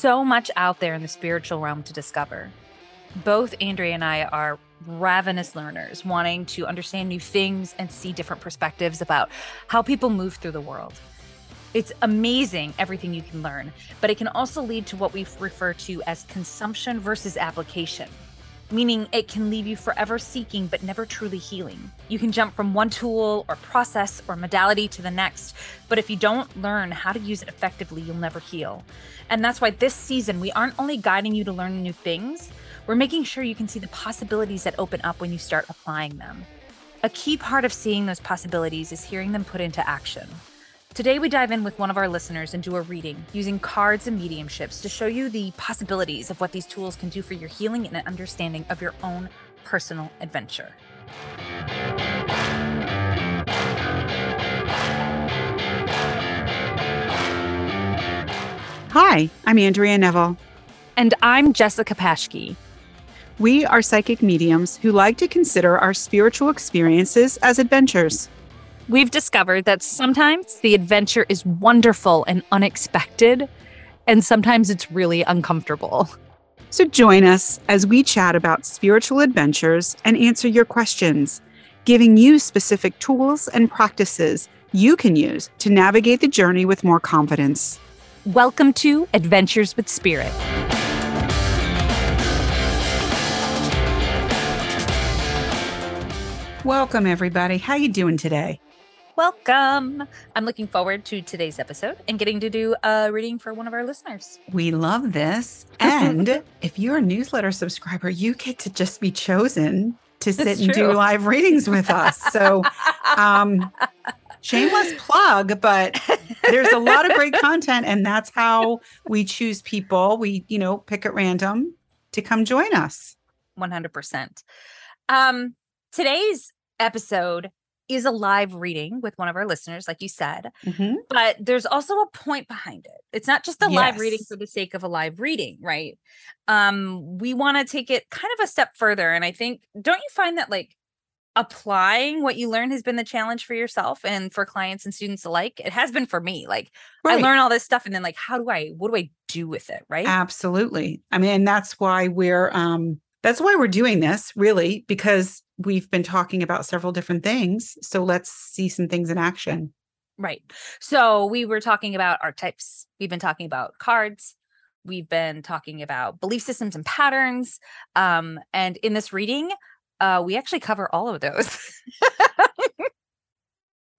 so much out there in the spiritual realm to discover. Both Andrea and I are ravenous learners, wanting to understand new things and see different perspectives about how people move through the world. It's amazing everything you can learn, but it can also lead to what we refer to as consumption versus application, meaning it can leave you forever seeking but never truly healing. You can jump from one tool or process or modality to the next, but if you don't learn how to use it effectively, you'll never heal. And that's why this season, we aren't only guiding you to learn new things, we're making sure you can see the possibilities that open up when you start applying them. A key part of seeing those possibilities is hearing them put into action. Today, we dive in with one of our listeners and do a reading using cards and mediumships to show you the possibilities of what these tools can do for your healing and understanding of your own personal adventure. Hi, I'm Andrea Neville. And I'm Jessica Paschke. We are psychic mediums who like to consider our spiritual experiences as adventures. We've discovered that sometimes the adventure is wonderful and unexpected, and sometimes it's really uncomfortable. So join us as we chat about spiritual adventures and answer your questions, giving you specific tools and practices you can use to navigate the journey with more confidence. Welcome to Adventures with Spirit. Welcome everybody. How you doing today? Welcome. I'm looking forward to today's episode and getting to do a reading for one of our listeners. We love this. And if you're a newsletter subscriber, you get to just be chosen to sit and do live readings with us. So, um, shameless plug, but there's a lot of great content, and that's how we choose people. We, you know, pick at random to come join us. 100%. Um, today's episode is a live reading with one of our listeners, like you said, mm-hmm. but there's also a point behind it. It's not just a yes. live reading for the sake of a live reading, right? Um, we want to take it kind of a step further. And I think, don't you find that like applying what you learn has been the challenge for yourself and for clients and students alike? It has been for me. Like right. I learn all this stuff and then like, how do I, what do I do with it? Right. Absolutely. I mean, that's why we're, um, that's why we're doing this really because we've been talking about several different things. So let's see some things in action. Right. So we were talking about archetypes. We've been talking about cards. We've been talking about belief systems and patterns. Um, and in this reading, uh, we actually cover all of those.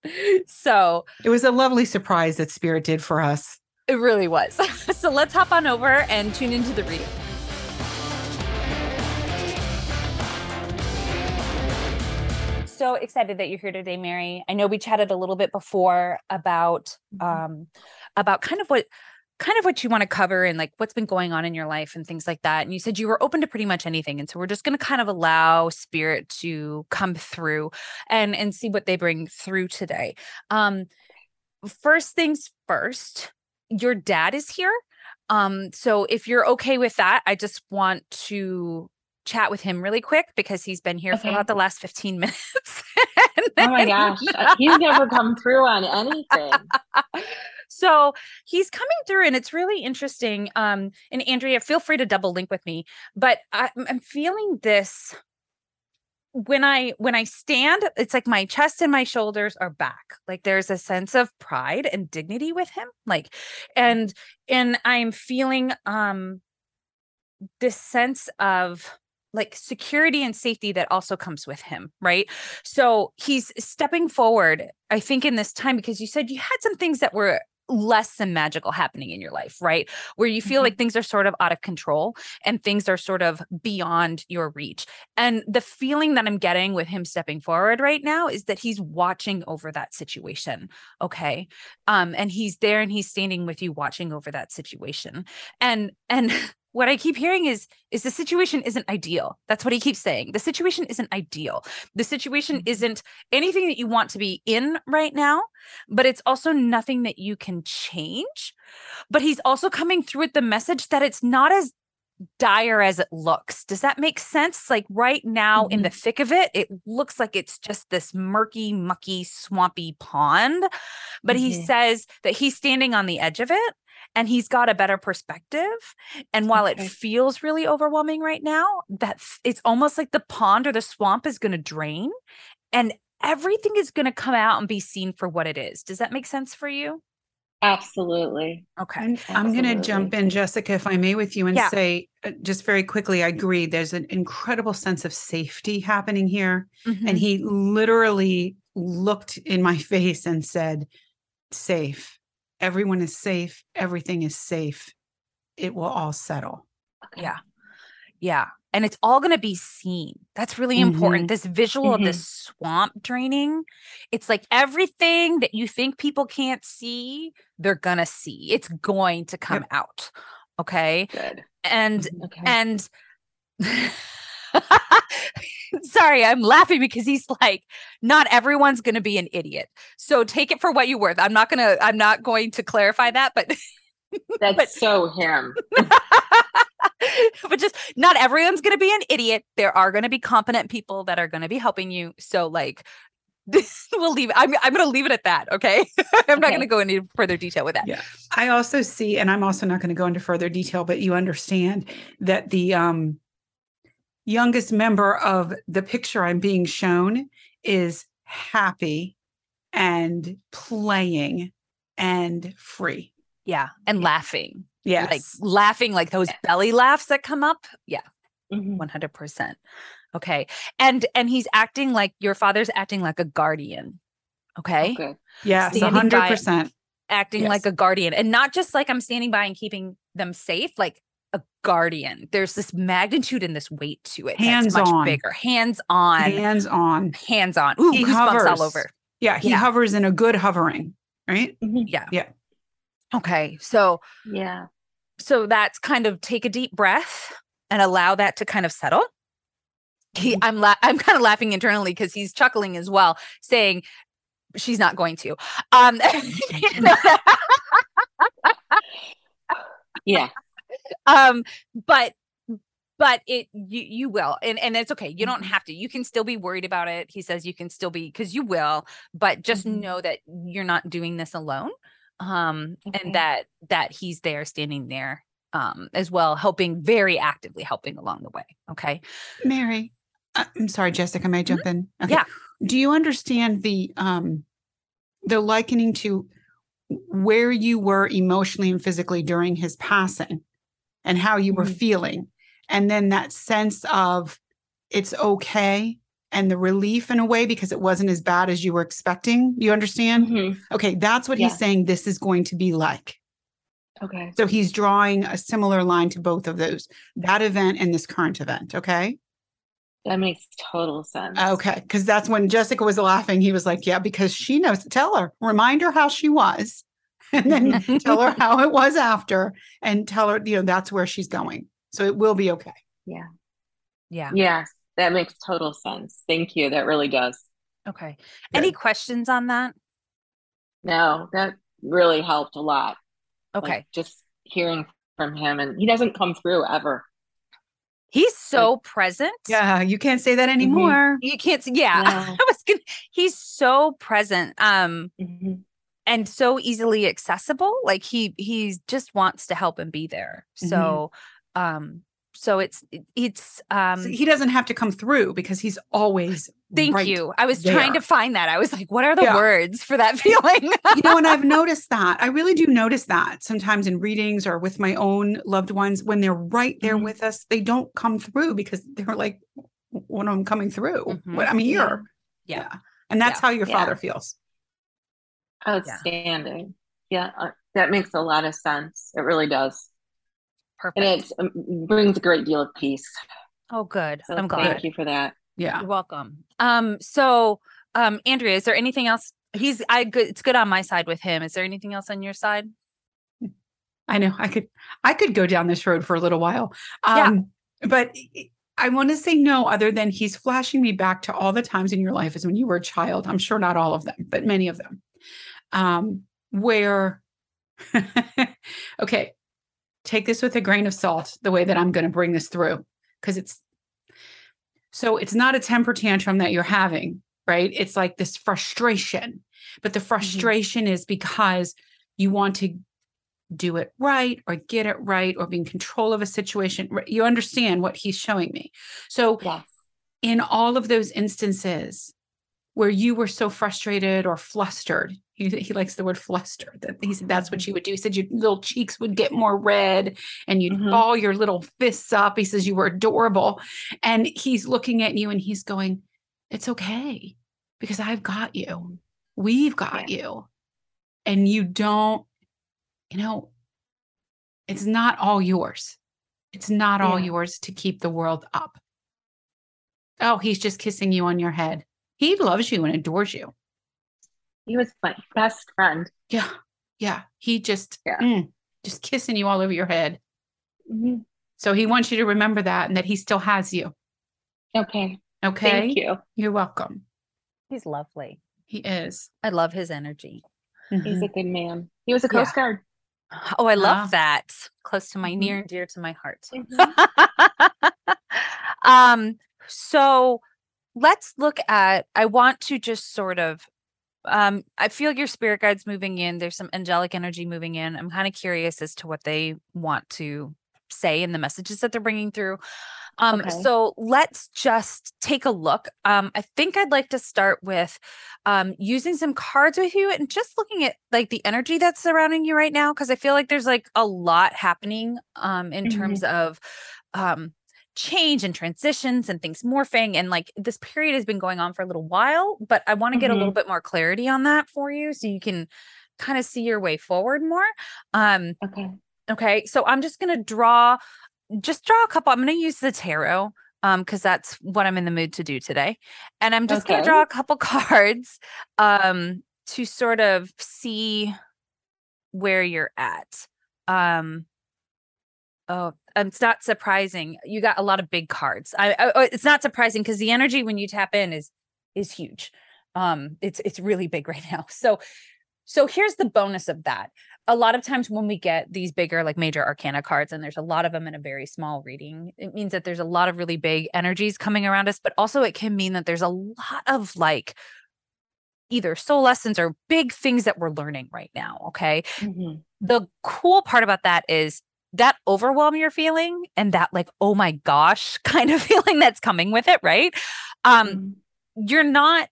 so it was a lovely surprise that Spirit did for us. It really was. so let's hop on over and tune into the reading. So excited that you're here today, Mary. I know we chatted a little bit before about mm-hmm. um about kind of what kind of what you want to cover and like what's been going on in your life and things like that. And you said you were open to pretty much anything. And so we're just going to kind of allow spirit to come through and and see what they bring through today. Um first things first, your dad is here. Um so if you're okay with that, I just want to chat with him really quick because he's been here okay. for about the last 15 minutes. oh my gosh. He's never come through on anything. so he's coming through and it's really interesting. Um, and Andrea, feel free to double link with me, but I, I'm feeling this when i when i stand it's like my chest and my shoulders are back like there's a sense of pride and dignity with him like and and i'm feeling um this sense of like security and safety that also comes with him, right? So he's stepping forward, I think, in this time because you said you had some things that were less than magical happening in your life, right? Where you feel mm-hmm. like things are sort of out of control and things are sort of beyond your reach. And the feeling that I'm getting with him stepping forward right now is that he's watching over that situation. Okay. Um, and he's there and he's standing with you watching over that situation. And and what I keep hearing is is the situation isn't ideal. That's what he keeps saying. The situation isn't ideal. The situation mm-hmm. isn't anything that you want to be in right now, but it's also nothing that you can change. But he's also coming through with the message that it's not as dire as it looks. Does that make sense? Like right now mm-hmm. in the mm-hmm. thick of it, it looks like it's just this murky, mucky, swampy pond. But mm-hmm. he says that he's standing on the edge of it and he's got a better perspective. And while Okay. it feels really overwhelming right now, that's it's almost like the pond or the swamp is going to drain and everything is going to come out and be seen for what it is. Does that make sense for you? Absolutely. Okay. And I'm going to jump in, Jessica, if I may, with you and Yeah. say uh, just very quickly, I agree. There's an incredible sense of safety happening here. Mhm. And he literally looked in my face and said, Safe. Everyone is safe. Everything is safe. It will all settle. Yeah. Yeah. And it's all going to be seen. That's really important. Mm-hmm. This visual of this mm-hmm. swamp draining, it's like everything that you think people can't see, they're going to see. It's going to come out. Okay. Good. And, mm-hmm. Okay. and, sorry, I'm laughing because he's like, not everyone's going to be an idiot. So take it for what you worth. I'm not going to, I'm not going to clarify that, but That's but- so him. but just not everyone's going to be an idiot. There are going to be competent people that are going to be helping you. So like we'll leave I'm I'm going to leave it at that, okay? I'm not Okay. going to go into further detail with that. Yeah. I also see, and I'm also not going to go into further detail, but you understand that the um, youngest member of the picture I'm being shown is happy and playing and free. Yeah, and laughing. Yeah. Like laughing like those belly laughs that come up. Yeah, Mhm. 100%. Okay. And and he's acting like your father's acting like a guardian. Okay? Good. yes, standing by- 100%. acting Yes. like a guardian and not just like I'm standing by and keeping them safe, like a guardian. There's this magnitude and this weight to it. that's much Hands-on. bigger. Hands on. Hands on. Hands on. Ooh, He hovers. all over. Yeah. He Yeah. hovers in a good hovering, right? Mhm. Yeah. Yeah. Okay. So Yeah. so that's kind of take a deep breath and allow that to kind of settle. He, I'm la- I'm kind of laughing internally because he's chuckling as well, saying she's not going to. Um, Yeah. Um but but it you you will and and it's okay you don't Mhm. have to you can still be worried about it he says you can still be because you will but just Mhm. know that you're not doing this alone um Okay. and that that he's there standing there um as well helping very actively helping along the way okay Mary, uh, I'm sorry, Jessica, may I jump in? Okay. Yeah. Do you understand the um the likening to where you were emotionally and physically during his passing and how you were Mhm. feeling? And then that sense of it's okay and the relief in a way because it wasn't as bad as you were expecting. You understand? Mhm. Okay, that's what Yeah. he's saying this is going to be like. Okay. So he's drawing a similar line to both of those, that event and this current event. Okay. That makes total sense. Okay. Because that's when Jessica was laughing. He was like, Yeah, because she knows. Tell her, remind her how she was, and then tell her how it was after, and tell her, you know, that's where she's going. So it will be okay. Yeah. yeah Yes. That makes total sense. Thank you. That really does. okay any questions on that No, that really helped a lot. Like, okay just hearing from him and he doesn't come through ever. he's so present Yeah. You can't say that anymore. you can't see yeah No. i was gonna he's so present um Mhm. And so easily accessible like he he just wants to help and be there Mhm. so um so it's it's um so he doesn't have to come through because he's always. thank right you i was trying to find that i was like what are the Yeah. words for that feeling you know, and I've noticed that. I really do notice that sometimes in readings or with my own loved ones, when they're right there Mhm. with us, they don't come through because they're like, when I'm coming through, Mhm. what I'm here. Yeah. And that's Yeah. how your Yeah. father feels. Outstanding. Yeah. uh, that makes a lot of sense. It really does. perfect And it um, brings a great deal of peace. oh good So i'm glad thank you for that. Yeah. you're welcome um so um andrea is there anything else he's i good it's good on my side with him is there anything else on your side I know I could I could go down this road for a little while. Yeah. Um, but I want to say no other than he's flashing me back to all the times in your life as when you were a child. I'm sure not all of them, but many of them. Um, where okay, take this with a grain of salt, the way that I'm going to bring this through. Because it's so it's not a temper tantrum that you're having, right? It's like this frustration. But the frustration is because you want to do it right or get it right or be in control of a situation. You understand what he's showing me. So, yes. in all of those instances where you were so frustrated or flustered, he, he likes the word flustered. That he said that's what Mm-hmm. you would do. He said your little cheeks would get more red and you'd Mhm. ball your little fists up. He says you were adorable. And he's looking at you and he's going, It's okay because I've got you. We've got you. And you don't, you know, it's not all yours. It's not all yours to keep the world up. Oh, he's just kissing you on your head. He loves you and adores you. He was my best friend. Yeah. Yeah. He just, Yeah. mm, just kissing you all over your head. Mhm. So he wants you to remember that and that he still has you. Okay. Okay. Thank you. You're welcome. He's lovely. He is. I love his energy. He's Mhm. a good man. He was a Yeah. Coast Guard. Oh, I love Ah. that. Close to my Mhm. near and dear to my heart. Mhm. um, so let's look at I want to just sort of um I feel your spirit guides moving in. There's some angelic energy moving in. I'm kind of curious as to what they want to say in the messages that they're bringing through. Um Okay. so let's just take a look. Um I think I'd like to start with um using some cards with you and just looking at like the energy that's surrounding you right now because I feel like there's like a lot happening um in Mhm. terms of um change and transitions and things morphing and like this period has been going on for a little while but i want to get a little bit more clarity on that for you so you can kind of see your way forward more um Okay. okay so i'm just going to draw just draw a couple i'm going to use the tarot um because that's what i'm in the mood to do today and i'm just going to draw a couple cards um to sort of see where you're at um Oh, um, it's not surprising. You got a lot of big cards. I, I oh, it's not surprising because the energy when you tap in is is huge. Um, it's it's really big right now. So, so here's the bonus of that. A lot of times when we get these bigger, like major arcana cards, and there's a lot of them in a very small reading, it means that there's a lot of really big energies coming around us. But also, it can mean that there's a lot of like either soul lessons or big things that we're learning right now. Okay Mhm. the cool part about that is that overwhelm you're feeling and that like oh my gosh kind of feeling that's coming with it right? Um Mhm. you're not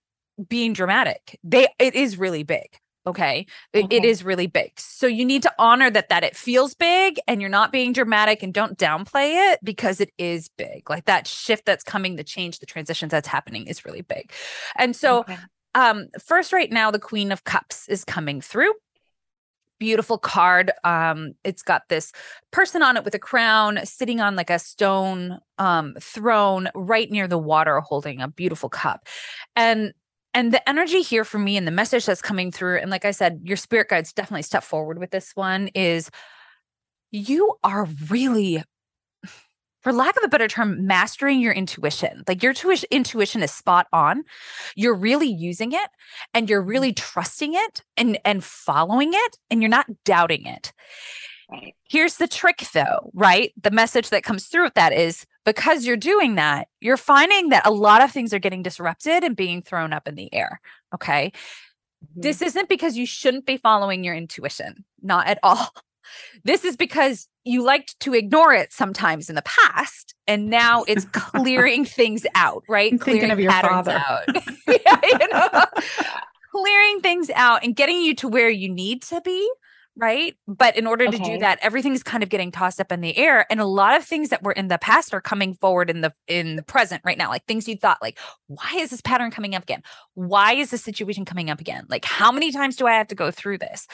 being dramatic. They it is really big okay? It- it Okay. is really big. So you need to honor that that it feels big and you're not being dramatic and don't downplay it because it is big. Like that shift that's coming the change the transitions that's happening is really big. And so Okay. um first right now the queen of cups is coming through beautiful card um it's got this person on it with a crown sitting on like a stone um throne right near the water holding a beautiful cup. And and the energy here for me and the message that's coming through and like i said your spirit guides definitely step forward with this one is you are really for lack of a better term mastering your intuition. Like your tuition, intuition is spot on. You're really using it and you're really trusting it and and following it and you're not doubting it. Right. here's the trick though right? The message that comes through with that is because you're doing that you're finding that a lot of things are getting disrupted and being thrown up in the air okay? Mhm. this isn't because you shouldn't be following your intuition, not at all. This is because you liked to ignore it sometimes in the past, and now it's clearing things out, right? I'm clearing of your patterns father. out. yeah, you know, clearing things out and getting you to where you need to be, right? But in order to do that, everything's kind of getting tossed up in the air, and a lot of things that were in the past are coming forward in the in the present right now, like things you thought, like, why is this pattern coming up again? why is this situation coming up again? Like, how many times do I have to go through this?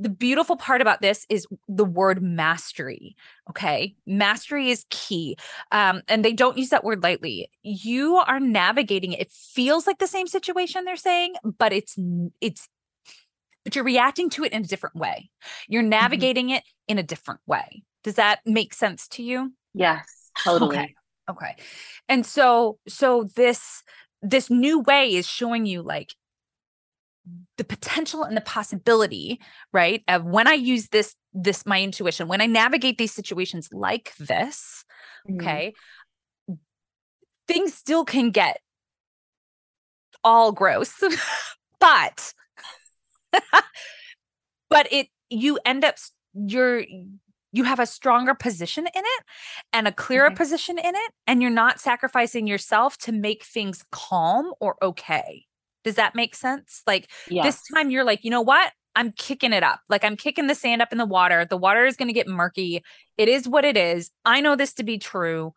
The beautiful part about this is the word mastery. Okay. Mastery is key. Um, and they don't use that word lightly. You are navigating it. It feels like the same situation they're saying, but it's, it's, but you're reacting to it in a different way. You're navigating it in a different way. Does that make sense to you? Yes. Totally. Okay. Okay. And so so this this new way is showing you like the potential and the possibility, right? Of when I use this this my intuition, when I navigate these situations like this, Mhm. okay? Things still can get all gross. but but it you end up you're you have a stronger position in it and a clearer okay. position in it and you're not sacrificing yourself to make things calm or okay does that make sense? Like yes. this time you're like you know what? I'm kicking it up. Like i'm kicking the sand up in the water. The water is going to get murky. It is what it is. I know this to be true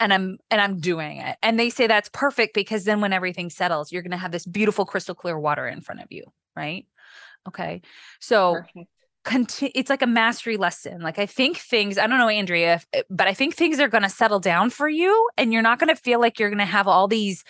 and i'm and i'm doing it. And they say that's perfect because then when everything settles you're going to have this beautiful crystal clear water in front of you right? Okay. So perfect. conti- it's like a mastery lesson. Like I think things, I don't know, Andrea, if, but I think things are going to settle down for you and you're not going to feel like you're going to have all these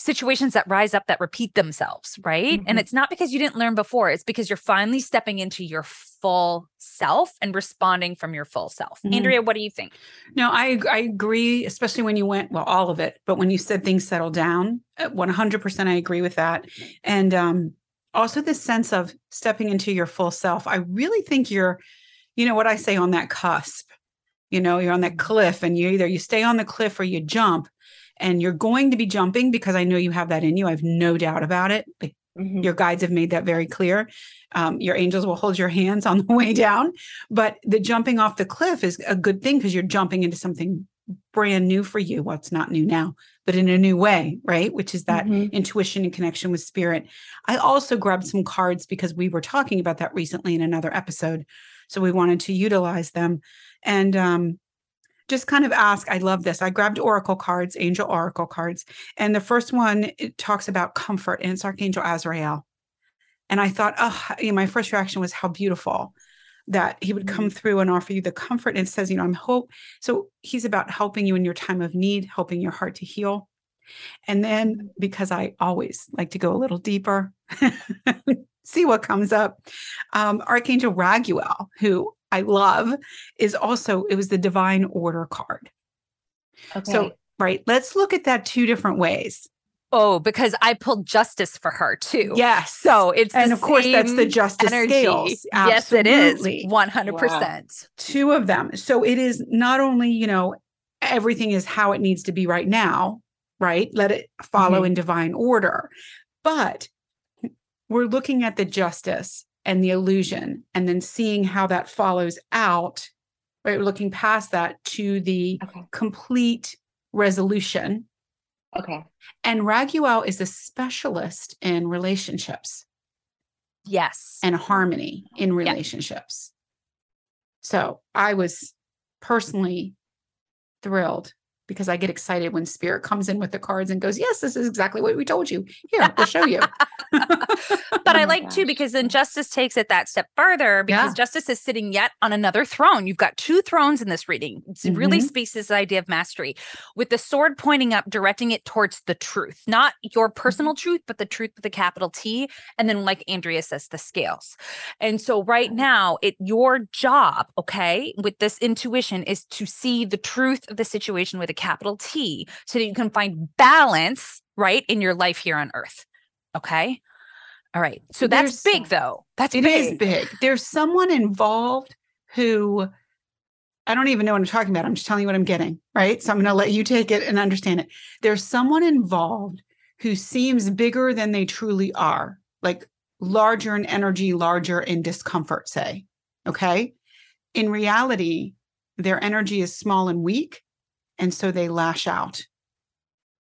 situations that rise up that repeat themselves, right? Mm-hmm. And it's not because you didn't learn before, it's because you're finally stepping into your full self and responding from your full self. Mm-hmm. Andrea, what do you think? No, I I agree, especially when you went well all of it, but when you said things settle down, 100% uh, I agree with that. And um also this sense of stepping into your full self. I really think you're, you know, what I say on that cusp. You know, you're on that cliff and you either you stay on the cliff or you jump and you're going to be jumping because I know you have that in you. I have no doubt about it. Like mm-hmm. your guides have made that very clear. Um, your angels will hold your hands on the way down, but the jumping off the cliff is a good thing because you're jumping into something brand new for you. Well, it's not new now, but in a new way, right? Which is that mm-hmm. intuition and connection with spirit. I also grabbed some cards because we were talking about that recently in another episode. So we wanted to utilize them and um, just kind of ask. I love this. I grabbed oracle cards, angel oracle cards. And the first one, it talks about comfort, and it's Archangel Azrael. And I thought, oh, you know, my first reaction was how beautiful that he would come mm-hmm. through and offer you the comfort and says you know i'm hope so he's about helping you in your time of need helping your heart to heal and then mm-hmm. because i always like to go a little deeper see what comes up um, archangel raguel who i love is also it was the divine order card okay. so right let's look at that two different ways Oh, because I pulled justice for her too. Yes. So it's and of course that's the justice energy. scales. Yes, it is. One hundred percent. Two of them. So it is not only you know everything is how it needs to be right now, right? Let it follow mm-hmm. in divine order, but we're looking at the justice and the illusion, and then seeing how that follows out. Right, looking past that to the okay. complete resolution Okay. And Raguel is a specialist in relationships. Yes. And harmony in relationships. So I was personally thrilled because I get excited when spirit comes in with the cards and goes, Yes, this is exactly what we told you. Here, we'll show you. but I oh like gosh. too because then justice takes it that step further because yeah. justice is sitting yet on another throne. You've got two thrones in this reading. It mm-hmm. really speaks to this idea of mastery with the sword pointing up, directing it towards the truth, not your personal mm-hmm. truth, but the truth with a capital T. And then, like Andrea says, the scales. And so, right now, it your job, okay, with this intuition is to see the truth of the situation with a capital T so that you can find balance, right, in your life here on earth. Okay. All right. So that's There's, big though. That's it big. is big. There's someone involved who I don't even know what I'm talking about. I'm just telling you what I'm getting. Right. So I'm going to let you take it and understand it. There's someone involved who seems bigger than they truly are, like larger in energy, larger in discomfort, say. Okay. In reality, their energy is small and weak and so they lash out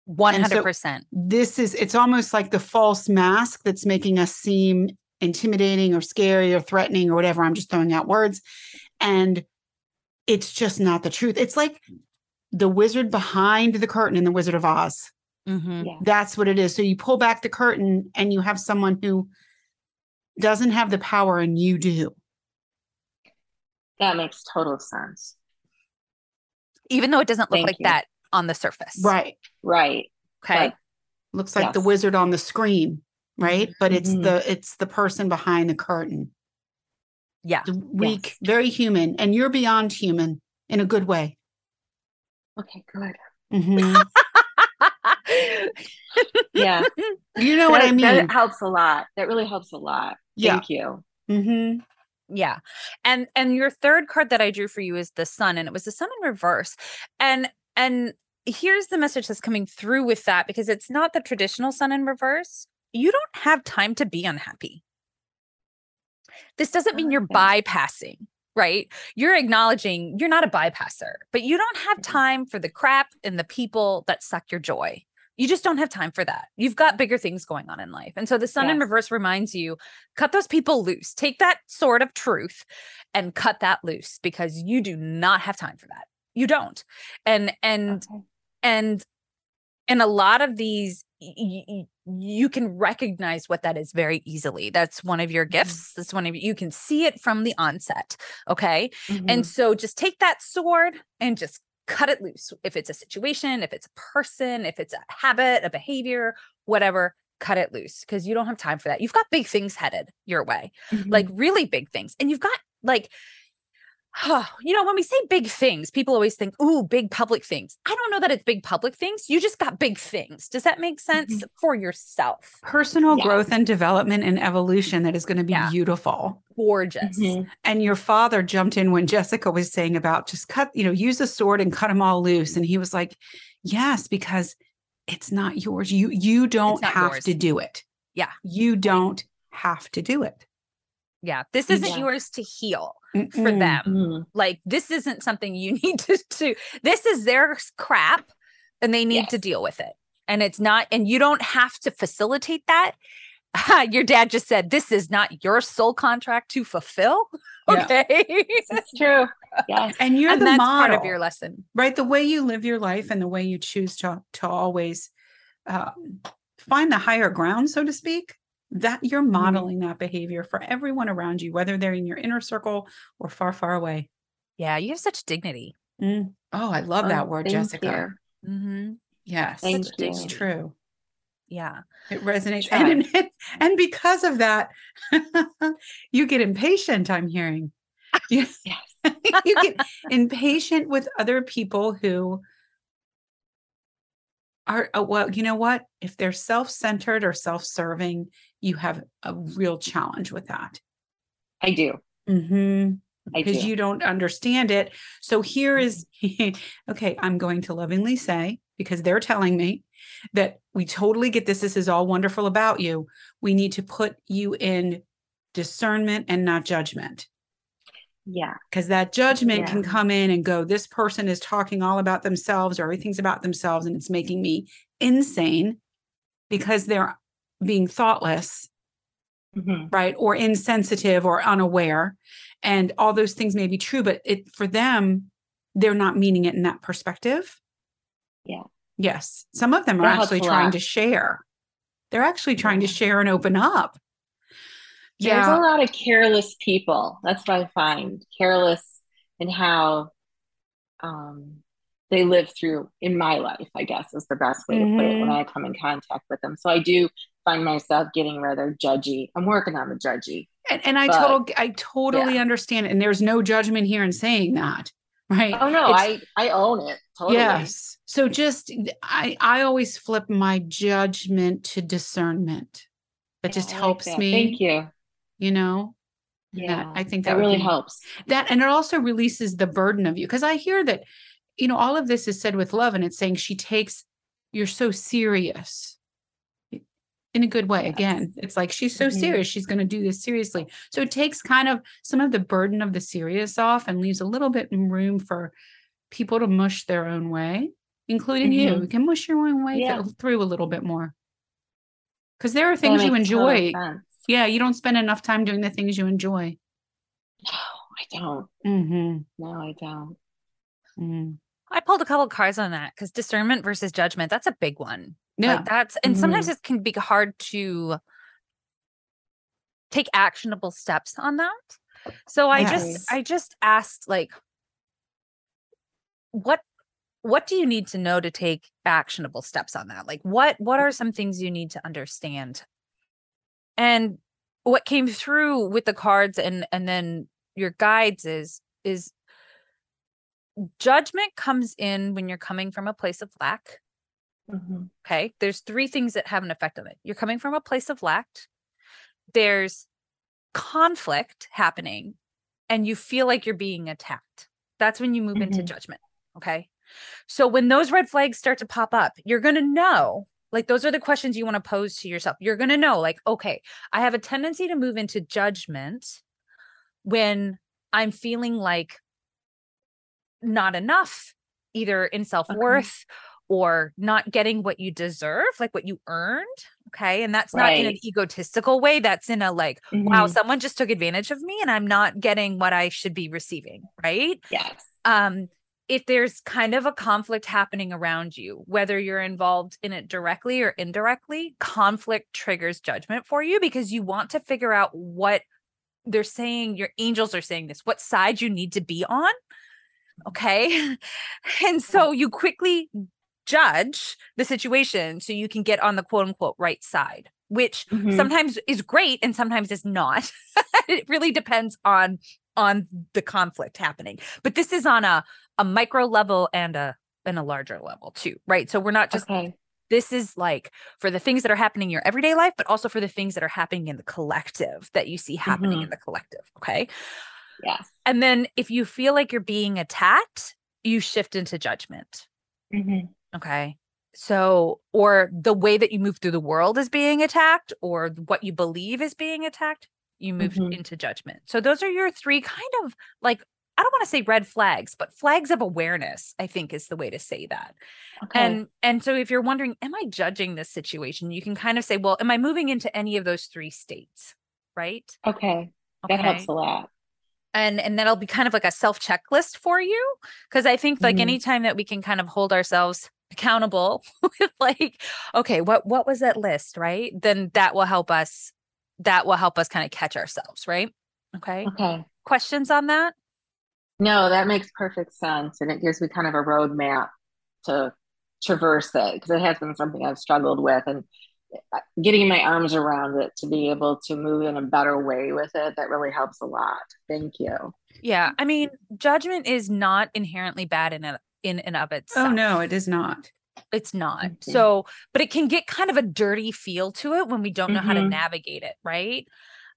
100% so this is it's almost like the false mask that's making us seem intimidating or scary or threatening or whatever. I'm just throwing out words. And it's just not the truth. It's like the wizard behind the curtain in the wizard of oz. Mm-hmm. yeah. that's what it is. So you pull back the curtain and you have someone who doesn't have the power and you do. That makes total sense. Even though it doesn't look Thank like you. that on the surface. Right. Right. Okay. But, Looks like yes. the wizard on the screen, right? But it's mm-hmm. the it's the person behind the curtain. Yeah. weak, yes. very human, and you're beyond human in a good way. Okay, good. Mm-hmm. yeah. You know that, what I mean? That helps a lot. That really helps a lot. Yeah. Thank you. Mm-hmm yeah and and your third card that i drew for you is the sun and it was the sun in reverse and and here's the message that's coming through with that because it's not the traditional sun in reverse you don't have time to be unhappy this doesn't mean you're bypassing right? You're acknowledging you're not a bypasser, but you don't have Mm-hmm. time for the crap and the people that suck your joy. You just don't have time for that. You've got bigger things going on in life. And so the sun in reverse reminds you cut those people loose. Take that sword of truth and cut that loose because you do not have time for that. You don't. And and Okay. and and a lot of these y- y- you can recognize what that is very easily that's one of your Mhm. gifts that's one of you can see it from the onset okay Mhm. and so just take that sword and just cut it loose if it's a situation if it's a person if it's a habit a behavior whatever cut it loose because you don't have time for that you've got big things headed your way Mhm. like really big things and you've got like you know when we say big things people always think ooh big public things i don't know that it's big public things you just got big things does that make sense Mhm. for yourself Personal Yeah. growth and development and evolution that is going to be Yeah. beautiful. gorgeous Mhm. And your father jumped in when Jessica was saying about just cut, you know, use a sword and cut them all loose. And he was like, Yes, because it's not yours. You you don't not have yours. to do it. Yeah. You don't have to do it. Yeah this isn't Yeah. yours to heal for Mm-mm. them Mhm. like this isn't something you need to do this is their crap and they need to deal with it and it's not and you don't have to facilitate that your dad just said this is not your soul contract to fulfill Yeah. okay It's true. Yes. And you're and the that's model, part of your lesson right? The way you live your life and the way you choose to to always um, find the higher ground, so to speak. That you're Mm-hmm. modeling that behavior for everyone around you, whether they're in your inner circle or far, far away. yeah you have such dignity Mm. Oh, I love Oh, that word, Jessica. mm-hmm. Yes, Thank it's you. true. yeah It resonates, and, and and because of that, you get impatient. I'm hearing. Yes. you get impatient with other people who are uh, well. You know what? If they're self-centered or self-serving, you have a real challenge with that. I do. Mm-hmm. Because do. you don't understand it. So here is okay, I'm going to lovingly say, because they're telling me that we totally get this. This is all wonderful about you. We need to put you in discernment and not judgment. yeah. Because that judgment can come in and go, this person is talking all about themselves or everything's about themselves, and it's making me insane because they're being thoughtless Mhm. right or insensitive or unaware and all those things may be true but it for them they're not meaning it in that perspective Yeah. yes some of them are That actually trying to share they're actually trying to share and open up Yeah There's a lot of careless people. That's what I find. Careless in how um, they live through in my life, I guess is the best way to put it when Mhm. I come in contact with them. So I do find myself getting rather judgy. I'm working on the judgy. and, and i but- total i totally understand and there's no judgment here in saying that right Oh no, It's- I I own it totally. Yes. So just I I always flip my judgment to discernment. That Yeah, just I like helps that. me. Thank you. You know. Yeah, that, I think that that, really be- helps. That and it also releases the burden of you because I hear that, you know, all of this is said with love, and it's saying she takes. You're so serious. In a good way. Yes. Again, it's like she's so Mhm. serious. She's going to do this seriously. So it takes kind of some of the burden of the serious off and leaves a little bit in room for people to mush their own way, including you. Mhm. You can mush your own way Yeah. through a little bit more. Because there are things you enjoy. Yeah, you don't spend enough time doing the things you enjoy. No, I don't. Mm-hmm. No, I don't. mm I pulled a couple of cards on that because discernment versus judgment, that's a big one. Yeah. Like that's and sometimes mm. it can be hard to take actionable steps on that. So I Yes. just I just asked like what what do you need to know to take actionable steps on that? Like what what are some things you need to understand? And what came through with the cards and and then your guides is is judgment comes in when you're coming from a place of lack Mhm. Okay. There's three things that have an effect on it. You're coming from a place of lack. There's conflict happening and you feel like you're being attacked. That's when you move into Mhm. judgment. Okay. So when those red flags start to pop up, you're going to know like those are the questions you want to pose to yourself. You're going to know like, okay, I have a tendency to move into judgment when I'm feeling like not enough, either in self worth okay. Or not getting what you deserve, like what you earned. Okay. And that's right. not in an egotistical way. That's in a like, mm-hmm. wow, someone just took advantage of me and I'm not getting what I should be receiving. Right. Yes. Um, if there's kind of a conflict happening around you, whether you're involved in it directly or indirectly, conflict triggers judgment for you because you want to figure out what they're saying, your angels are saying this, what side you need to be on. Okay. And so you quickly judge the situation so you can get on the quote unquote right side, which mm-hmm. sometimes is great and sometimes is not. it really depends on on the conflict happening. But this is on a a micro level and a and a larger level too, right? So we're not just okay. this is like for the things that are happening in your everyday life, but also for the things that are happening in the collective that you see happening mm-hmm. in the collective. Okay. Yeah. And then if you feel like you're being attacked, you shift into judgment. Mm-hmm. Okay. So, or the way that you move through the world is being attacked, or what you believe is being attacked, you move mm-hmm. into judgment. So, those are your three kind of like I don't want to say red flags, but flags of awareness, I think is the way to say that. Okay. And and so if you're wondering, am I judging this situation? You can kind of say, well, am I moving into any of those three states? Right? Okay. okay. That helps a lot. And and that'll be kind of like a self checklist for you. Cause I think like mm-hmm. anytime that we can kind of hold ourselves accountable with like, okay, what what was that list? Right. Then that will help us, that will help us kind of catch ourselves, right? Okay. Okay. Questions on that? No, that makes perfect sense. And it gives me kind of a roadmap to traverse it because it has been something I've struggled with and uh, getting my arms around it to be able to move in a better way with it that really helps a lot. Thank you. Yeah, I mean, judgment is not inherently bad in a, in and of itself. Oh no, it is not. It's not. Mm-hmm. So, but it can get kind of a dirty feel to it when we don't know mm-hmm. how to mm-hmm. navigate it, right?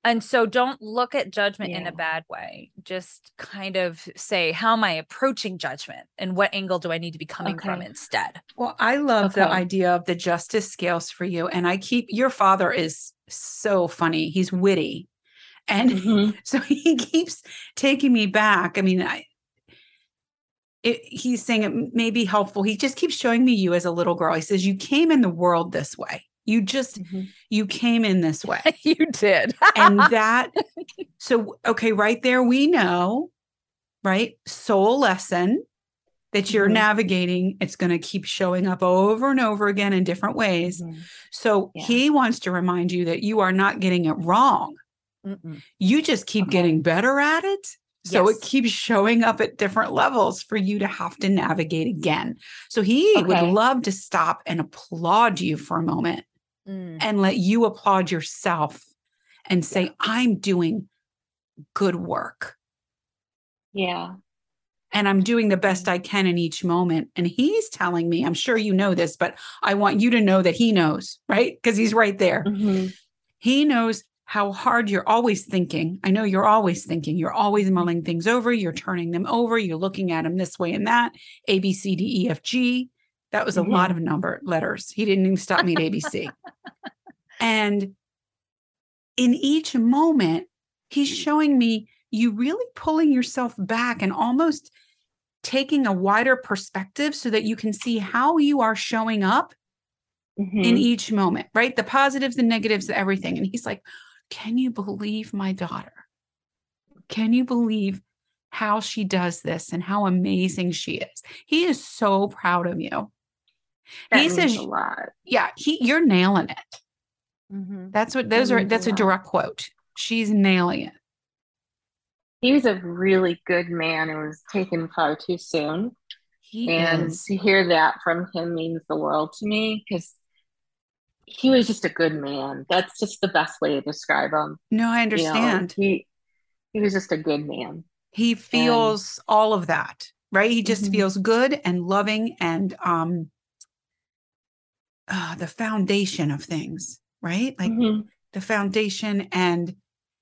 And so don't look at judgment yeah. in a bad way. Just kind of say, how am I approaching judgment and what angle do I need to be coming okay. from instead? Well, I love okay. the idea of the justice scales for you. And I keep your father is so funny. He's witty. And mm-hmm. so he keeps taking me back. I mean, I, it, he's saying it may be helpful. He just keeps showing me you as a little girl. He says, You came in the world this way. You just mm-hmm. you came in this way. you did. and that so okay, right there we know, right? Soul lesson that you're mm-hmm. navigating, it's going to keep showing up over and over again in different ways. Mm-hmm. So yeah. he wants to remind you that you are not getting it wrong. Mm-mm. You just keep okay. getting better at it. So yes. it keeps showing up at different levels for you to have to navigate again. So he okay. would love to stop and applaud you for a moment mm. and let you applaud yourself and say, yeah. I'm doing good work. Yeah. And I'm doing the best I can in each moment. And he's telling me, I'm sure you know this, but I want you to know that he knows, right? Because he's right there. Mm-hmm. He knows how hard you're always thinking. I know you're always thinking. You're always mulling things over. You're turning them over. You're looking at them this way and that. A, B, C, D, E, F, G. That was a mm-hmm. lot of number letters. He didn't even stop me at ABC. and in each moment, he's showing me you really pulling yourself back and almost taking a wider perspective so that you can see how you are showing up mm-hmm. in each moment, right? The positives and negatives, everything. And he's like, Can you believe my daughter? Can you believe how she does this and how amazing she is? He is so proud of you. That he says a lot. Yeah, he you're nailing it. Mm-hmm. That's what those that are. That's a, a direct quote. She's nailing it. He was a really good man and was taken far too soon. He and is. to hear that from him means the world to me because he was just a good man. That's just the best way to describe him. No, I understand. You know, he he was just a good man. He feels and, all of that, right? He just mm-hmm. feels good and loving and um uh, the foundation of things, right? Like mm-hmm. the foundation. And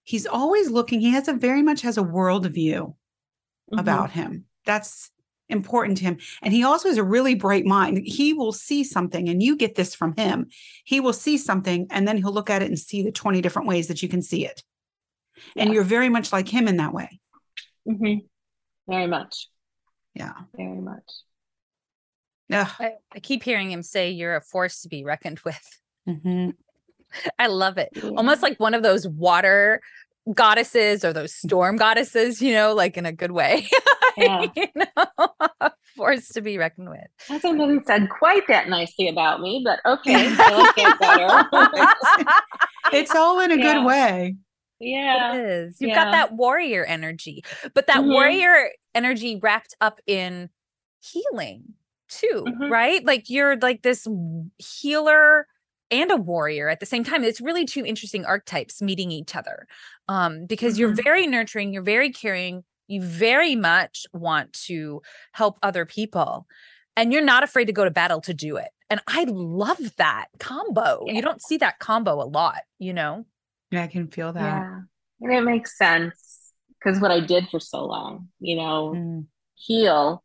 he's always looking, he has a very much has a worldview mm-hmm. about him. That's important to him. And he also has a really bright mind. He will see something, and you get this from him. He will see something, and then he'll look at it and see the 20 different ways that you can see it. Yeah. And you're very much like him in that way. Mm-hmm. Very much. Yeah. Very much. Yeah. I, I, keep hearing him say you're a force to be reckoned with. Mm-hmm. I love it. Yeah. Almost like one of those water goddesses or those storm goddesses, you know, like in a good way. Yeah. you know, force to be reckoned with. Hasn't been said quite that nicely about me, but okay, I like that better. it's all in a yeah. good way. Yeah. It is. You've yeah. got that warrior energy, but that mm-hmm. warrior energy wrapped up in healing too, mm-hmm. right? Like you're like this healer and a warrior at the same time. It's really two interesting archetypes meeting each other. Um, because mm-hmm. you're very nurturing, you're very caring, you very much want to help other people, and you're not afraid to go to battle to do it. And I love that combo. Yeah. You don't see that combo a lot, you know? Yeah, I can feel that. Yeah. And it makes sense because what I did for so long, you know, mm. heal,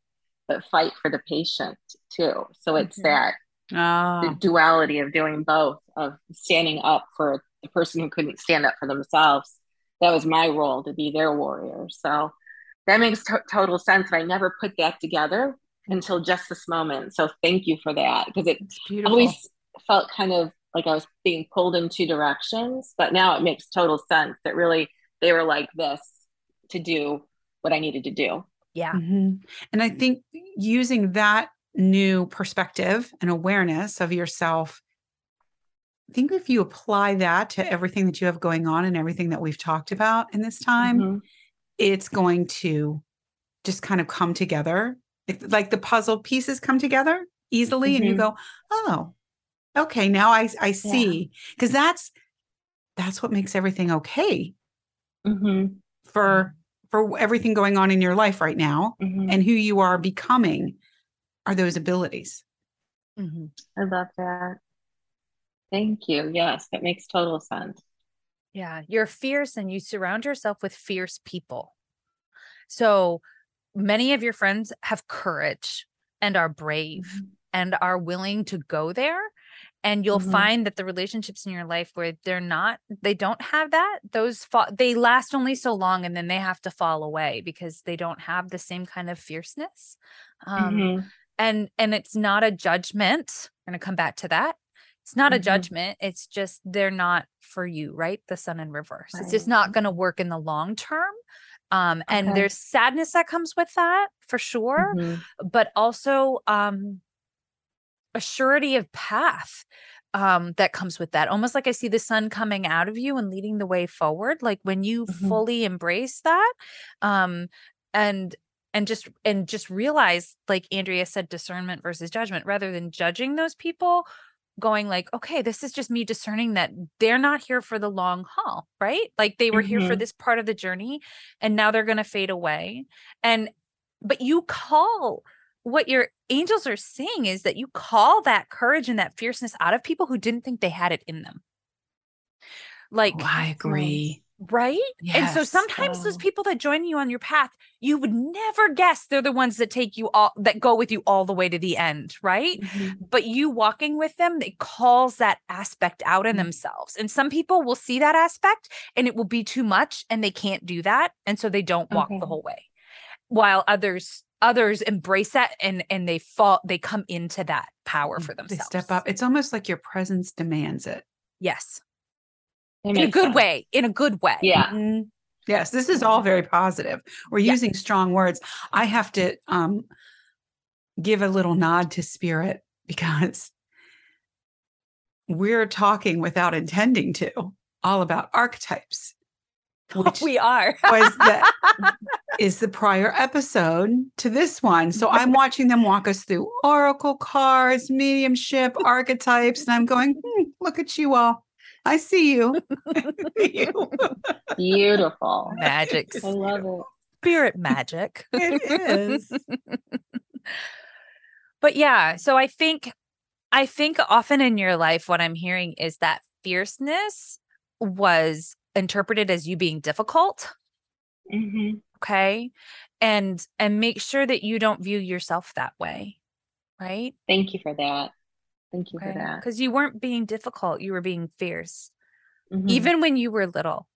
but fight for the patient too. So it's mm-hmm. that oh. the duality of doing both, of standing up for the person who couldn't stand up for themselves. That was my role to be their warrior. So that makes t- total sense. I never put that together until just this moment. So thank you for that because it always felt kind of like I was being pulled in two directions, but now it makes total sense that really they were like this to do what I needed to do. Yeah. Mm-hmm. And I think using that new perspective and awareness of yourself, I think if you apply that to everything that you have going on and everything that we've talked about in this time, mm-hmm. it's going to just kind of come together. like the puzzle pieces come together easily, mm-hmm. and you mm-hmm. go, oh, okay now i i see because yeah. that's that's what makes everything okay mm-hmm. for for everything going on in your life right now mm-hmm. and who you are becoming are those abilities mm-hmm. i love that thank you yes that makes total sense yeah you're fierce and you surround yourself with fierce people so many of your friends have courage and are brave mm-hmm. and are willing to go there and you'll mm-hmm. find that the relationships in your life where they're not they don't have that those fa- they last only so long and then they have to fall away because they don't have the same kind of fierceness um, mm-hmm. and and it's not a judgment i'm going to come back to that it's not mm-hmm. a judgment it's just they're not for you right the sun in reverse right. it's just not going to work in the long term um, and okay. there's sadness that comes with that for sure mm-hmm. but also um a surety of path um, that comes with that. Almost like I see the sun coming out of you and leading the way forward. Like when you mm-hmm. fully embrace that, um, and and just and just realize, like Andrea said, discernment versus judgment, rather than judging those people, going like, okay, this is just me discerning that they're not here for the long haul, right? Like they were mm-hmm. here for mm-hmm. this part of the journey, and now they're going to fade away. And but you call what your angels are saying is that you call that courage and that fierceness out of people who didn't think they had it in them. Like, oh, I agree. Right. Yes. And so sometimes oh. those people that join you on your path, you would never guess they're the ones that take you all that go with you all the way to the end. Right. Mm-hmm. But you walking with them, it calls that aspect out in mm-hmm. themselves. And some people will see that aspect and it will be too much and they can't do that. And so they don't walk okay. the whole way. While others others embrace that and and they fall they come into that power for themselves they step up it's almost like your presence demands it yes in a good sense. way in a good way yeah mm-hmm. yes this is all very positive we're yeah. using strong words i have to um give a little nod to spirit because we're talking without intending to all about archetypes which we are was the is the prior episode to this one. So I'm watching them walk us through oracle cards, mediumship, archetypes, and I'm going, hmm, look at you all. I see you. Beautiful. Magic. I love it. Spirit magic. it is. but yeah, so I think I think often in your life what I'm hearing is that fierceness was interpreted as you being difficult. Mm-hmm. Okay. And and make sure that you don't view yourself that way. Right. Thank you for that. Thank you okay. for that. Because you weren't being difficult, you were being fierce. Mm-hmm. Even when you were little.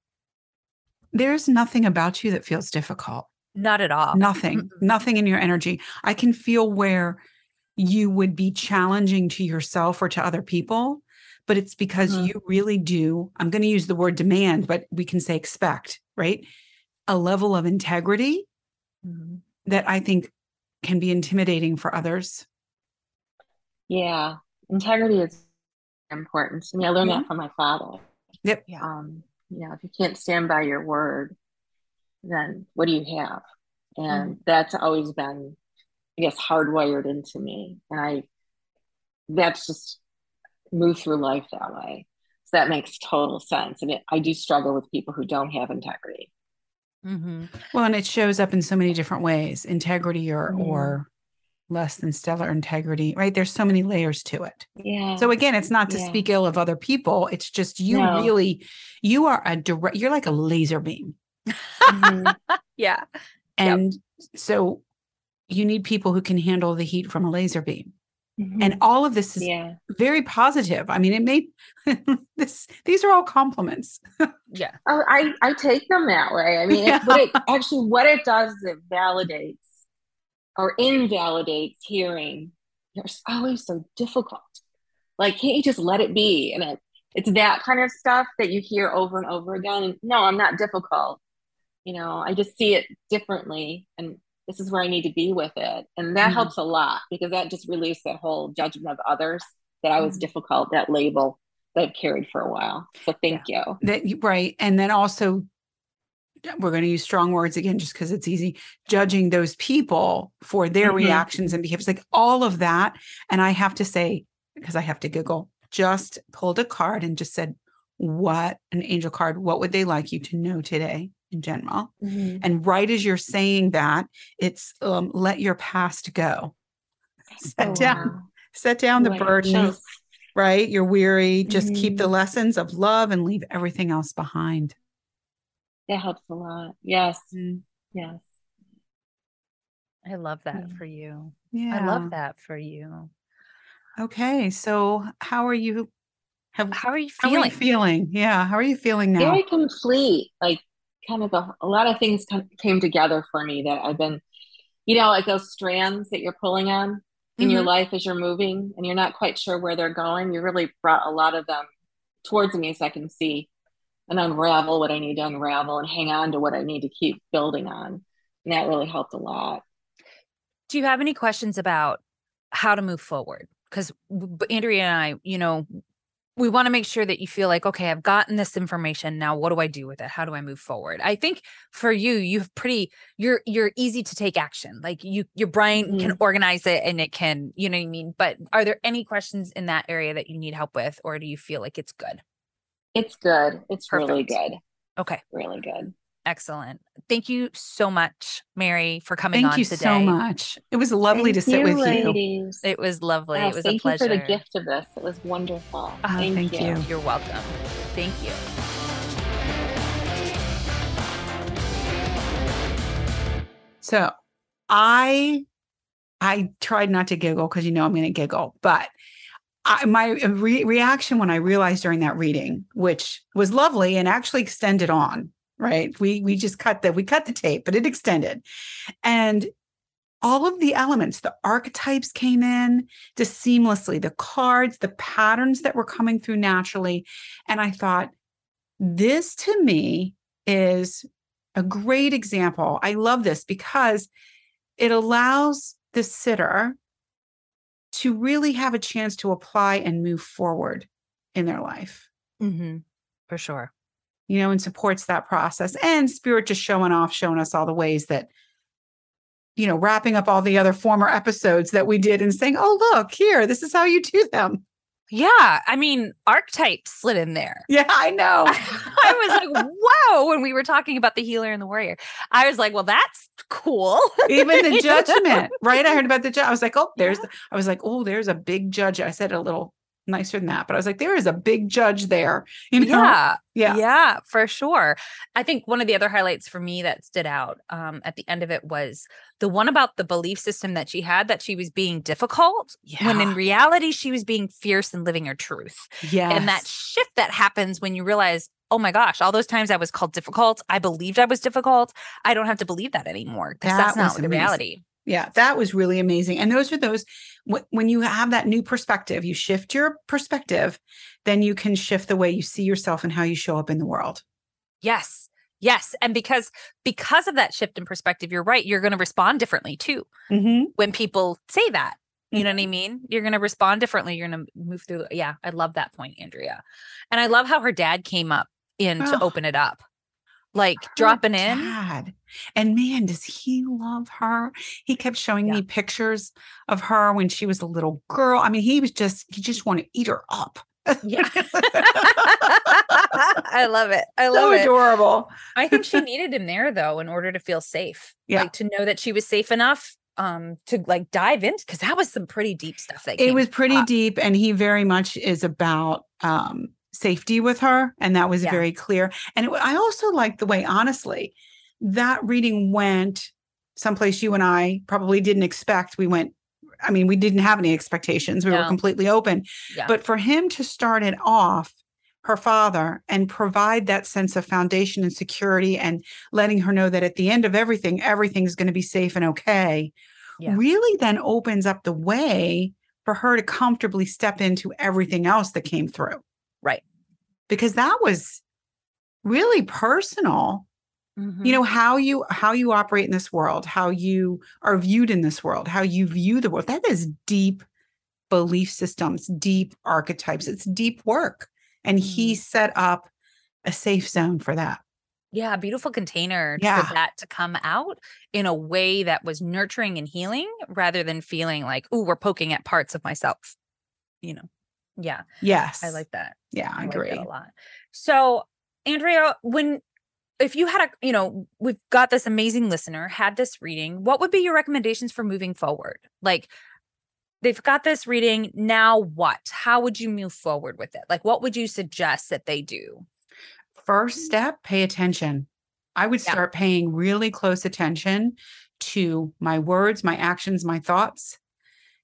There's nothing about you that feels difficult. Not at all. Nothing, Mm-mm. nothing in your energy. I can feel where you would be challenging to yourself or to other people, but it's because mm-hmm. you really do. I'm going to use the word demand, but we can say expect, right? A level of integrity mm-hmm. that I think can be intimidating for others. Yeah, integrity is important to me. I learned mm-hmm. that from my father. Yep. Um, you know, if you can't stand by your word, then what do you have? And mm. that's always been, I guess, hardwired into me. And I, that's just move through life that way. So that makes total sense. And it, I do struggle with people who don't have integrity. Mm-hmm. Well, and it shows up in so many different ways integrity or, mm. or, less than stellar integrity, right? There's so many layers to it. Yeah. So again, it's not to yeah. speak ill of other people. It's just you no. really, you are a direct, you're like a laser beam. Mm-hmm. yeah. And yep. so you need people who can handle the heat from a laser beam. Mm-hmm. And all of this is yeah. very positive. I mean, it may this these are all compliments. yeah. Oh, I I take them that way. I mean, yeah. it, but it actually what it does is it validates or invalidates hearing. You're always so difficult. Like, can't you just let it be? And it, it's that kind of stuff that you hear over and over again. No, I'm not difficult you know i just see it differently and this is where i need to be with it and that mm-hmm. helps a lot because that just released that whole judgment of others that i was mm-hmm. difficult that label that i've carried for a while so thank yeah. you that right and then also we're going to use strong words again just because it's easy judging those people for their mm-hmm. reactions and behaviors like all of that and i have to say because i have to giggle just pulled a card and just said what an angel card what would they like you to know today in general. Mm-hmm. And right as you're saying that, it's um, let your past go. Set oh, down, wow. set down the burden, right? You're weary. Just mm-hmm. keep the mm-hmm. lessons of love and leave everything else behind. That helps a lot. Yes. Mm-hmm. Yes. I love that yeah. for you. Yeah. I love that for you. Okay. So how are you? Have, how are you feeling? How are you feeling? Yeah. How are you feeling now? Very complete. Like kind of a, a lot of things came together for me that I've been, you know, like those strands that you're pulling on in mm-hmm. your life as you're moving and you're not quite sure where they're going. You really brought a lot of them towards me so I can see and unravel what I need to unravel and hang on to what I need to keep building on. And that really helped a lot. Do you have any questions about how to move forward? Because Andrea and I, you know, we want to make sure that you feel like okay i've gotten this information now what do i do with it how do i move forward i think for you you have pretty you're you're easy to take action like you your brain mm-hmm. can organize it and it can you know what i mean but are there any questions in that area that you need help with or do you feel like it's good it's good it's Perfect. really good okay really good Excellent. Thank you so much, Mary, for coming thank on today. Thank you so much. It was lovely thank to sit you, with ladies. you. It was lovely. Yes, it was a pleasure. Thank you for the gift of this. It was wonderful. Oh, thank, thank you. you. You're welcome. Thank you. So, I I tried not to giggle because you know I'm going to giggle, but I, my uh, re- reaction when I realized during that reading, which was lovely and actually extended on, right? We we just cut the we cut the tape, but it extended. And all of the elements, the archetypes came in just seamlessly, the cards, the patterns that were coming through naturally. And I thought, this to me is a great example. I love this because it allows the sitter to really have a chance to apply and move forward in their life. Mm-hmm. For sure you know, and supports that process. And Spirit just showing off, showing us all the ways that, you know, wrapping up all the other former episodes that we did and saying, oh, look, here, this is how you do them. Yeah. I mean, archetype slid in there. Yeah, I know. I was like, whoa, when we were talking about the healer and the warrior. I was like, well, that's cool. Even the judgment, right? I heard about the judge. I was like, oh, there's, yeah. I was like, oh, there's a big judge. I said a little nicer than that. But I was like, there is a big judge there. You know? Yeah. Yeah. Yeah, for sure. I think one of the other highlights for me that stood out um, at the end of it was the one about the belief system that she had that she was being difficult yeah. when in reality she was being fierce and living her truth. Yeah. And that shift that happens when you realize oh my gosh, all those times I was called difficult, I believed I was difficult. I don't have to believe that anymore because That that's not the amazing. reality. Yeah, that was really amazing. And those are those wh- when you have that new perspective, you shift your perspective, then you can shift the way you see yourself and how you show up in the world. Yes. Yes. And because because of that shift in perspective, you're right. You're going to respond differently too. Mm-hmm. when people say that. You know what I mean? You're going to respond differently. You're going to move through. Yeah, I love that point, Andrea. And I love how her dad came up in to Oh. open it up, like Her dropping in. dad. And man, does he love her? He kept showing Yeah. me pictures of her when she was a little girl. I mean, he was just, he just wanted to eat her up. Yeah. I love it. I so love it. So adorable. I think she needed him there though, in order to feel safe. Yeah. Like to know that she was safe enough um to like dive into because that was some pretty deep stuff that It was pretty up. deep, and he very much is about um, safety with her, and that was Yeah. very clear. And it, I also like the way, honestly, that reading went someplace you and I probably didn't expect. We went. I mean, we didn't have any expectations. We were completely open. Yeah. But for him to start it off, her father, and provide that sense of foundation and security and letting her know that at the end of everything, everything's going to be safe and okay, Yeah. really then opens up the way for her to comfortably step into everything else that came through. Because that was really personal you Mhm. know how you how you operate in this world how you are viewed in this world how you view the world that is deep belief systems deep archetypes it's deep work and he Mhm. set up a safe zone for that yeah, a beautiful container Yeah. for that to come out in a way that was nurturing and healing rather than feeling like, oh, we're poking at parts of myself. You know. Yeah, yes I like that. yeah i I agree that a lot. So, Andrea, when if you had a, you know, we've got this amazing listener, had this reading, what would be your recommendations for moving forward? Like they've got this reading, now what? How would you move forward with it? Like what would you suggest that they do? first step pay attention i would Yeah. start paying really close attention to my words my actions my thoughts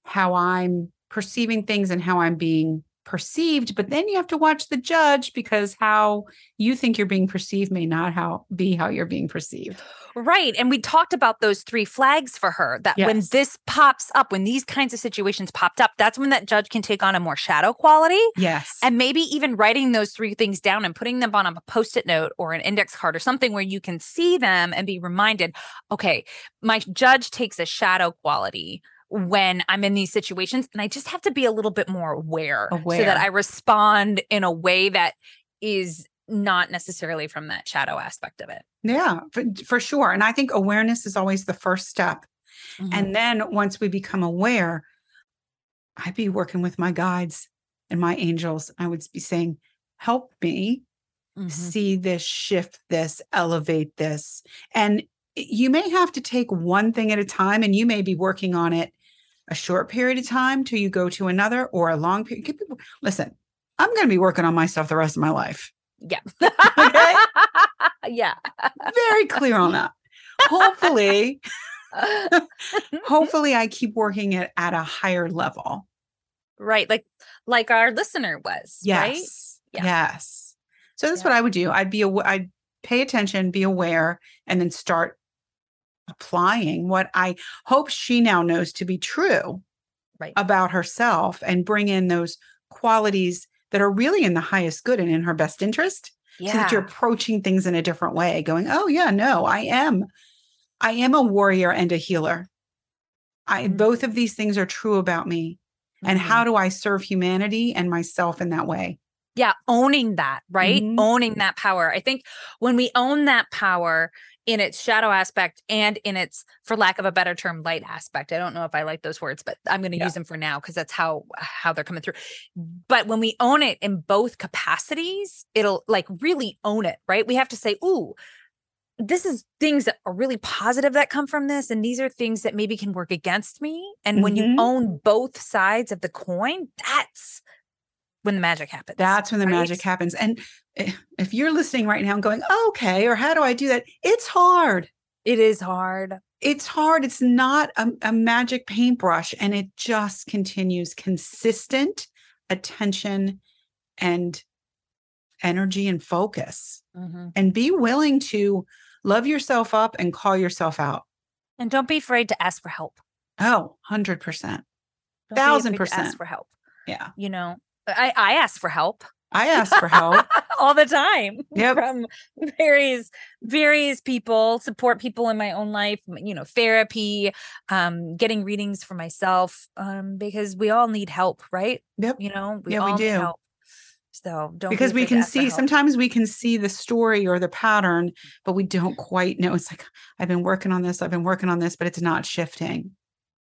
how i'm perceiving things and how i'm being perceived but then you have to watch the judge because how you think you're being perceived may not how be how you're being perceived Right. And we talked about those three flags for her that when this pops up, when these kinds of situations popped up, that's when that judge can take on a more shadow quality. yes And maybe even writing those three things down and putting them on a post it note or an index card or something where you can see them and be reminded okay, my judge takes a shadow quality when I'm in these situations. And I just have to be a little bit more aware, so that I respond in a way that is not necessarily from that shadow aspect of it. yeah for, for sure and i think awareness is always the first step Mm-hmm. And then once we become aware, I'd be working with my guides and my angels. I would be saying, help me Mhm. see this, shift this, elevate this. And you may have to take one thing at a time and you may be working on it a short period of time till you go to another or a long period. People- Listen, I'm going to be working on myself the rest of my life. Yeah. Okay. yeah. Very clear on that. Hopefully, hopefully I keep working it at a higher level. right. Like like our listener was. Right. Yes. Yeah. Yes. So that's Yeah. what I would do. I'd be aw- I'd pay attention, be aware, and then start applying what I hope she now knows to be true Right. about herself and bring in those qualities that are really in the highest good and in her best interest yeah. so that you're approaching things in a different way going oh yeah no i am i am a warrior and a healer i Mhm. both of these things are true about me and Mhm. how do i serve humanity and myself in that way yeah owning that right Mhm. owning that power i think when we own that power in its shadow aspect and in its for lack of a better term light aspect i don't know if i like those words but i'm going to Yeah. use them for now because that's how how they're coming through but when we own it in both capacities it'll like really own it right we have to say ooh this is things that are really positive that come from this and these are things that maybe can work against me and when you Mhm. own both sides of the coin that's when the magic happens that's when the magic happens and if you're listening right now and going okay or how do i do that it's hard It is hard. it's hard it's not a, a magic paintbrush and it just continues consistent attention and energy and focus mm-hmm. and be willing to love yourself up and call yourself out. And don't be afraid to ask for help. Oh, 100%. Thousand percent. Ask for help. Yeah. You know, I, I ask for help. I ask for help all the time yep. from various various people, support people in my own life, you know, therapy, um, getting readings for myself, um, because we all need help, right? Yep. You know, we yeah, all we do. help. So don't because be we can see sometimes we can see the story or the pattern, but we don't quite know. It's like I've been working on this, I've been working on this, but it's not shifting.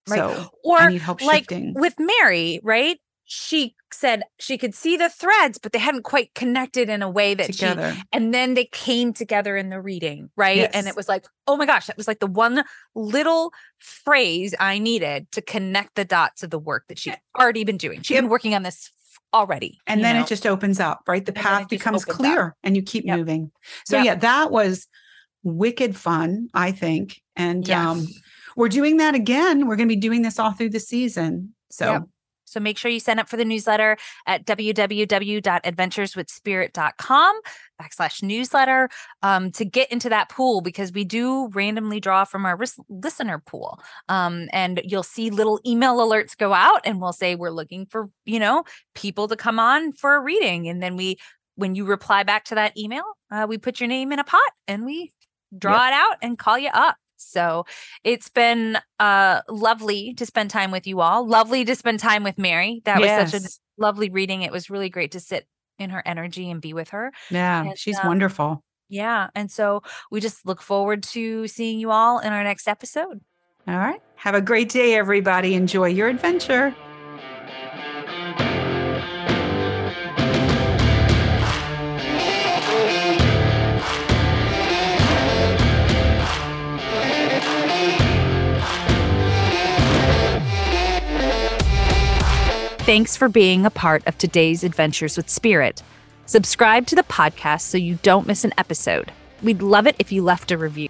Right. So or I need help like shifting. with Mary, right? She said she could see the threads, but they hadn't quite connected in a way that together. she and then they came together in the reading, right? Yes. And it was like, oh my gosh, that was like the one little phrase I needed to connect the dots of the work that she'd already been doing. She'd yep. been working on this already. And then know? it just opens up, right? The and path becomes clear up. and you keep yep. moving. So yep. yeah, that was wicked fun, I think. And yes. um we're doing that again. We're going to be doing this all through the season. So so make sure you sign up for the newsletter at www.adventureswithspirit.com backslash newsletter um, to get into that pool because we do randomly draw from our ris- listener pool. Um, and you'll see little email alerts go out and we'll say we're looking for, you know, people to come on for a reading. And then we, when you reply back to that email, uh, we put your name in a pot and we draw yep. it out and call you up. So it's been uh lovely to spend time with you all. Lovely to spend time with Mary. That yes. was such a lovely reading. It was really great to sit in her energy and be with her. Yeah, and, she's um, wonderful. Yeah. And so we just look forward to seeing you all in our next episode. All right. Have a great day, everybody. Enjoy your adventure. Thanks for being a part of today's Adventures with Spirit. Subscribe to the podcast so you don't miss an episode. We'd love it if you left a review.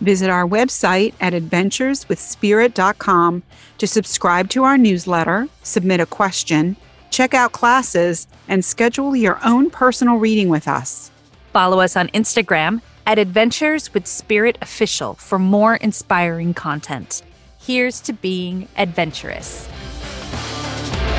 Visit our website at adventureswithspirit.com to subscribe to our newsletter, submit a question, check out classes, and schedule your own personal reading with us. Follow us on Instagram at Adventures with Spirit Official for more inspiring content. Here's to being adventurous. Thank you.